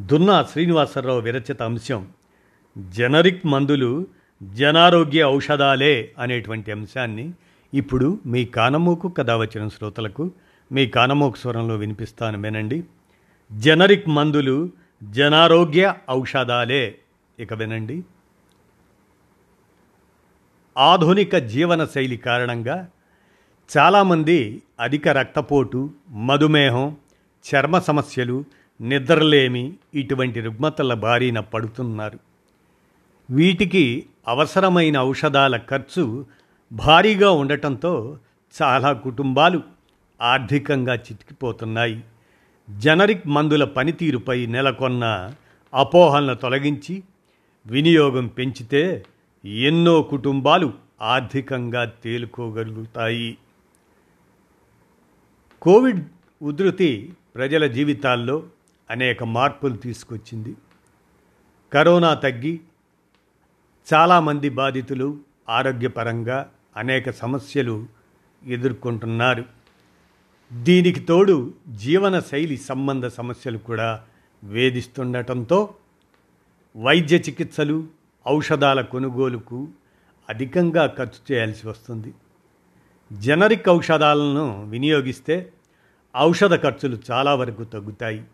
దున్నా శ్రీనివాసరావు విరచిత అంశం. జనరిక్ మందులు జనారోగ్య ఔషధాలే అనేటువంటి అంశాన్ని ఇప్పుడు మీ కానమూకు కథ వచ్చిన శ్రోతలకు మీ కానమూకు స్వరంలో వినిపిస్తాను వినండి. జనరిక్ మందులు జనారోగ్య ఔషధాలే. ఇక వినండి. ఆధునిక జీవన శైలి కారణంగా చాలామంది అధిక రక్తపోటు మధుమేహం చర్మ సమస్యలు నిద్రలేమి ఇటువంటి రుగ్మతల బారిన పడుతున్నారు. వీటికి అవసరమైన ఔషధాల ఖర్చు భారీగా ఉండటంతో చాలా కుటుంబాలు ఆర్థికంగా చితికిపోతున్నాయి. జనరిక్ మందుల పనితీరుపై నెలకొన్న అపోహలను తొలగించి వినియోగం పెంచితే ఎన్నో కుటుంబాలు ఆర్థికంగా తేలుకోగలుగుతాయి. కోవిడ్ ఉధృతి ప్రజల జీవితాల్లో అనేక మార్పులు తీసుకొచ్చింది. కరోనా తగ్గి చాలామంది బాధితులు ఆరోగ్యపరంగా అనేక సమస్యలు ఎదుర్కొంటున్నారు. దీనికి తోడు జీవన శైలి సంబంధ సమస్యలు కూడా వేధిస్తుండటంతో వైద్య చికిత్సలు ఔషధాల కొనుగోలుకు అధికంగా ఖర్చు చేయాల్సి వస్తుంది. జనరిక్ ఔషధాలను వినియోగిస్తే ఔషధ ఖర్చులు చాలా వరకు తగ్గుతాయి.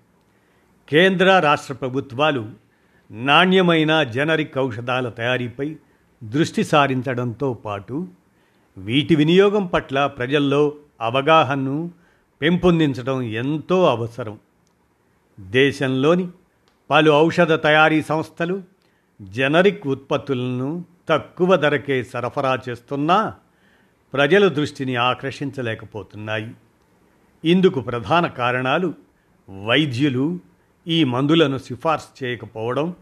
కేంద్ర రాష్ట్ర ప్రభుత్వాలు నాణ్యమైన జనరిక్ ఔషధాల తయారీపై దృష్టి సారించడంతో పాటు వీటి వినియోగం పట్ల ప్రజల్లో అవగాహనను పెంపొందించడం ఎంతో అవసరం. దేశంలోని పలు ఔషధ తయారీ సంస్థలు జనరిక్ ఉత్పత్తులను తక్కువ ధరకే సరఫరా చేస్తున్నా ప్రజల దృష్టిని ఆకర్షించలేకపోతున్నాయి. ఇందుకు ప్రధాన కారణాలు వైద్యులు ఈ మందులను సిఫార్సు చేయకపోవడం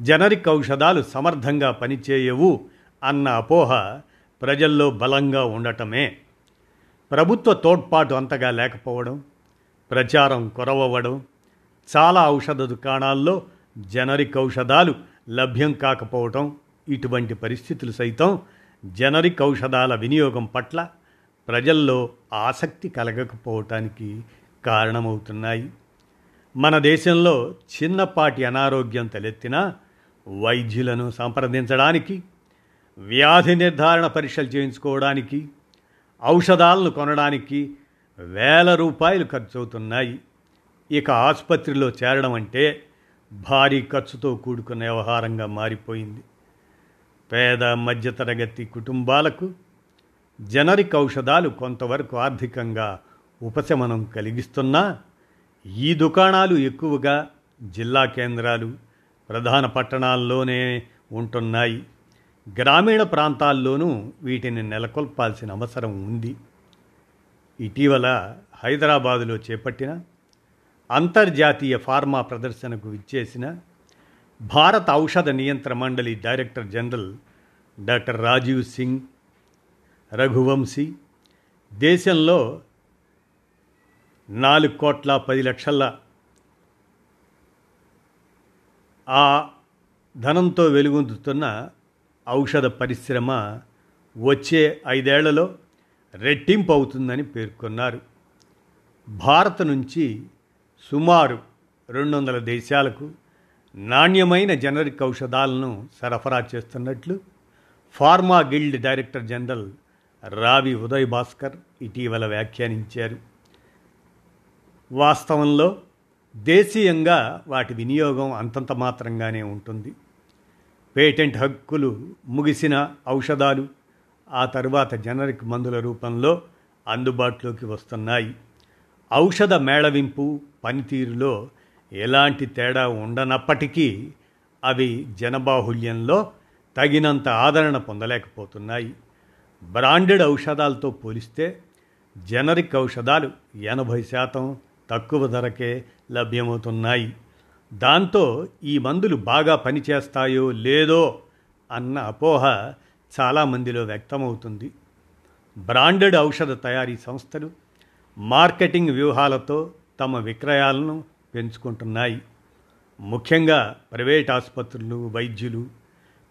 జనరిక్ ఔషధాలు సమర్థంగా పనిచేయవు అన్న అపోహ ప్రజల్లో బలంగా ఉండటమే. ప్రభుత్వ తోడ్పాటు అంతగా లేకపోవడం ప్రచారం కొరవడం చాలా ఔషధ దుకాణాల్లో జనరిక్ ఔషధాలు లభ్యం కాకపోవటం ఇటువంటి పరిస్థితులు సైతం జనరిక్ ఔషధాల వినియోగం పట్ల ప్రజల్లో ఆసక్తి కలగకపోవటానికి కారణమవుతున్నాయి. మన దేశంలో చిన్నపాటి అనారోగ్యం తలెత్తినా వైద్యులను సంప్రదించడానికి వ్యాధి నిర్ధారణ పరీక్షలు చేయించుకోవడానికి ఔషధాలను కొనడానికి వేల రూపాయలు ఖర్చవుతున్నాయి. ఇక ఆసుపత్రిలో చేరడం అంటే భారీ ఖర్చుతో కూడుకున్న వ్యవహారంగా మారిపోయింది. పేద మధ్యతరగతి కుటుంబాలకు జనరిక్ ఔషధాలు కొంతవరకు ఆర్థికంగా ఉపశమనం కలిగిస్తున్నా ఈ దుకాణాలు ఎక్కువగా జిల్లా కేంద్రాలు ప్రధాన పట్టణాల్లోనే ఉంటున్నాయి. గ్రామీణ ప్రాంతాల్లోనూ వీటిని నెలకొల్పాల్సిన అవసరం ఉంది. ఇటీవల హైదరాబాదులో చేపట్టిన అంతర్జాతీయ ఫార్మా ప్రదర్శనకు విచ్చేసిన భారత ఔషధ నియంత్రణ మండలి director general doctor Rajeev Singh Raghuvanshi దేశంలో నాలుగు కోట్ల పది లక్షల ఆ ధనంతో వెలుగొందుతున్న ఔషధ పరిశ్రమ వచ్చే ఐదేళ్ళలో రెట్టింపు అవుతుందని పేర్కొన్నారు. భారత్ నుంచి సుమారు రెండు వందల దేశాలకు నాణ్యమైన జనరిక్ ఔషధాలను సరఫరా చేస్తున్నట్లు ఫార్మా గిల్డ్ డైరెక్టర్ జనరల్ రావి ఉదయ్ భాస్కర్ ఇటీవల వ్యాఖ్యానించారు. వాస్తవంలో దేశీయంగా వాటి వినియోగం అంతంత మాత్రంగానే ఉంటుంది. పేటెంట్ హక్కులు ముగిసిన ఔషధాలు ఆ తరువాత జనరిక్ మందుల రూపంలో అందుబాటులోకి వస్తున్నాయి. ఔషధ మేళవింపు పనితీరులో ఎలాంటి తేడా ఉండనప్పటికీ అవి జనబాహుళ్యంలో తగినంత ఆదరణ పొందలేకపోతున్నాయి. బ్రాండెడ్ ఔషధాలతో పోలిస్తే జనరిక్ ఔషధాలు ఎనభై శాతం తక్కువ ధరకే లభ్యమవుతున్నాయి. దాంతో ఈ మందులు బాగా పనిచేస్తాయో లేదో అన్న అపోహ చాలామందిలో వ్యక్తమవుతుంది. బ్రాండెడ్ ఔషధ తయారీ సంస్థలు మార్కెటింగ్ వ్యూహాలతో తమ విక్రయాలను పెంచుకుంటున్నాయి. ముఖ్యంగా ప్రైవేట్ ఆసుపత్రులు వైద్యులు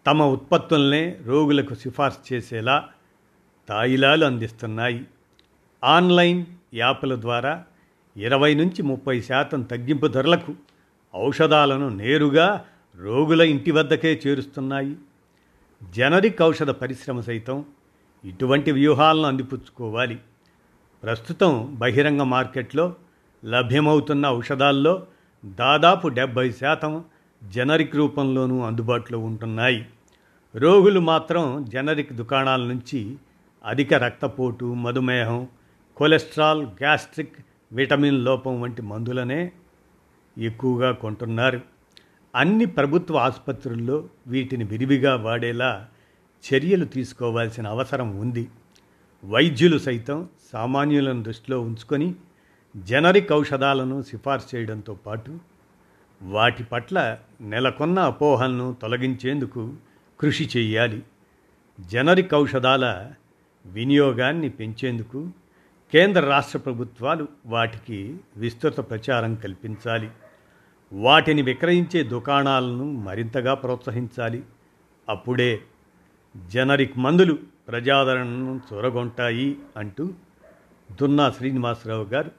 తమ ఉత్పత్తులనే రోగులకు సిఫార్సు చేసేలా తాయిలాలు అందిస్తున్నాయి. ఆన్లైన్ యాప్ల ద్వారా ఇరవై నుంచి ముప్పై శాతం తగ్గింపు ధరలకు ఔషధాలను నేరుగా రోగుల ఇంటి వద్దకే చేరుస్తున్నాయి. జనరిక్ ఔషధ పరిశ్రమ సైతం ఇటువంటి వ్యూహాలను అందిపుచ్చుకోవాలి. ప్రస్తుతం బహిరంగ మార్కెట్లో లభ్యమవుతున్న ఔషధాల్లో దాదాపు డెబ్భై శాతం జనరిక్ రూపంలోనూ అందుబాటులో ఉంటున్నాయి. రోగులు మాత్రం జనరిక్ దుకాణాల నుంచి అధిక రక్తపోటు మధుమేహం కొలెస్ట్రాల్ గ్యాస్ట్రిక్ విటమిన్ లోపం వంటి మందులనే ఎక్కువగా కొంటున్నారు. అన్ని ప్రభుత్వ ఆసుపత్రుల్లో వీటిని విరివిగా వాడేలా చర్యలు తీసుకోవాల్సిన అవసరం ఉంది. వైద్యులు సైతం సామాన్యులను దృష్టిలో ఉంచుకొని జనరిక్ ఔషధాలను సిఫార్సు చేయడంతో పాటు వాటి పట్ల నెలకొన్న అపోహలను తొలగించేందుకు కృషి చేయాలి. జనరిక్ ఔషధాల వినియోగాన్ని పెంచేందుకు కేంద్ర రాష్ట్ర ప్రభుత్వాలు వాటికి విస్తృత ప్రచారం కల్పించాలి. వాటిని విక్రయించే దుకాణాలను మరింతగా ప్రోత్సహించాలి. అప్పుడే జనరిక్ మందులు ప్రజాదరణను చూరగొంటాయి అంటూ దున్నా శ్రీనివాసరావు గారు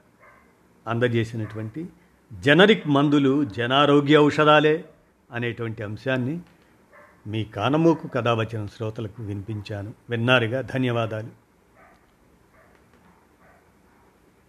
అందజేసినటువంటి జనరిక్ మందులు జనారోగ్య ఔషధాలే అనేటువంటి అంశాన్ని మీ కానమూకు కథావచన శ్రోతలకు వినిపించాను. విన్నారుగా? ధన్యవాదాలు.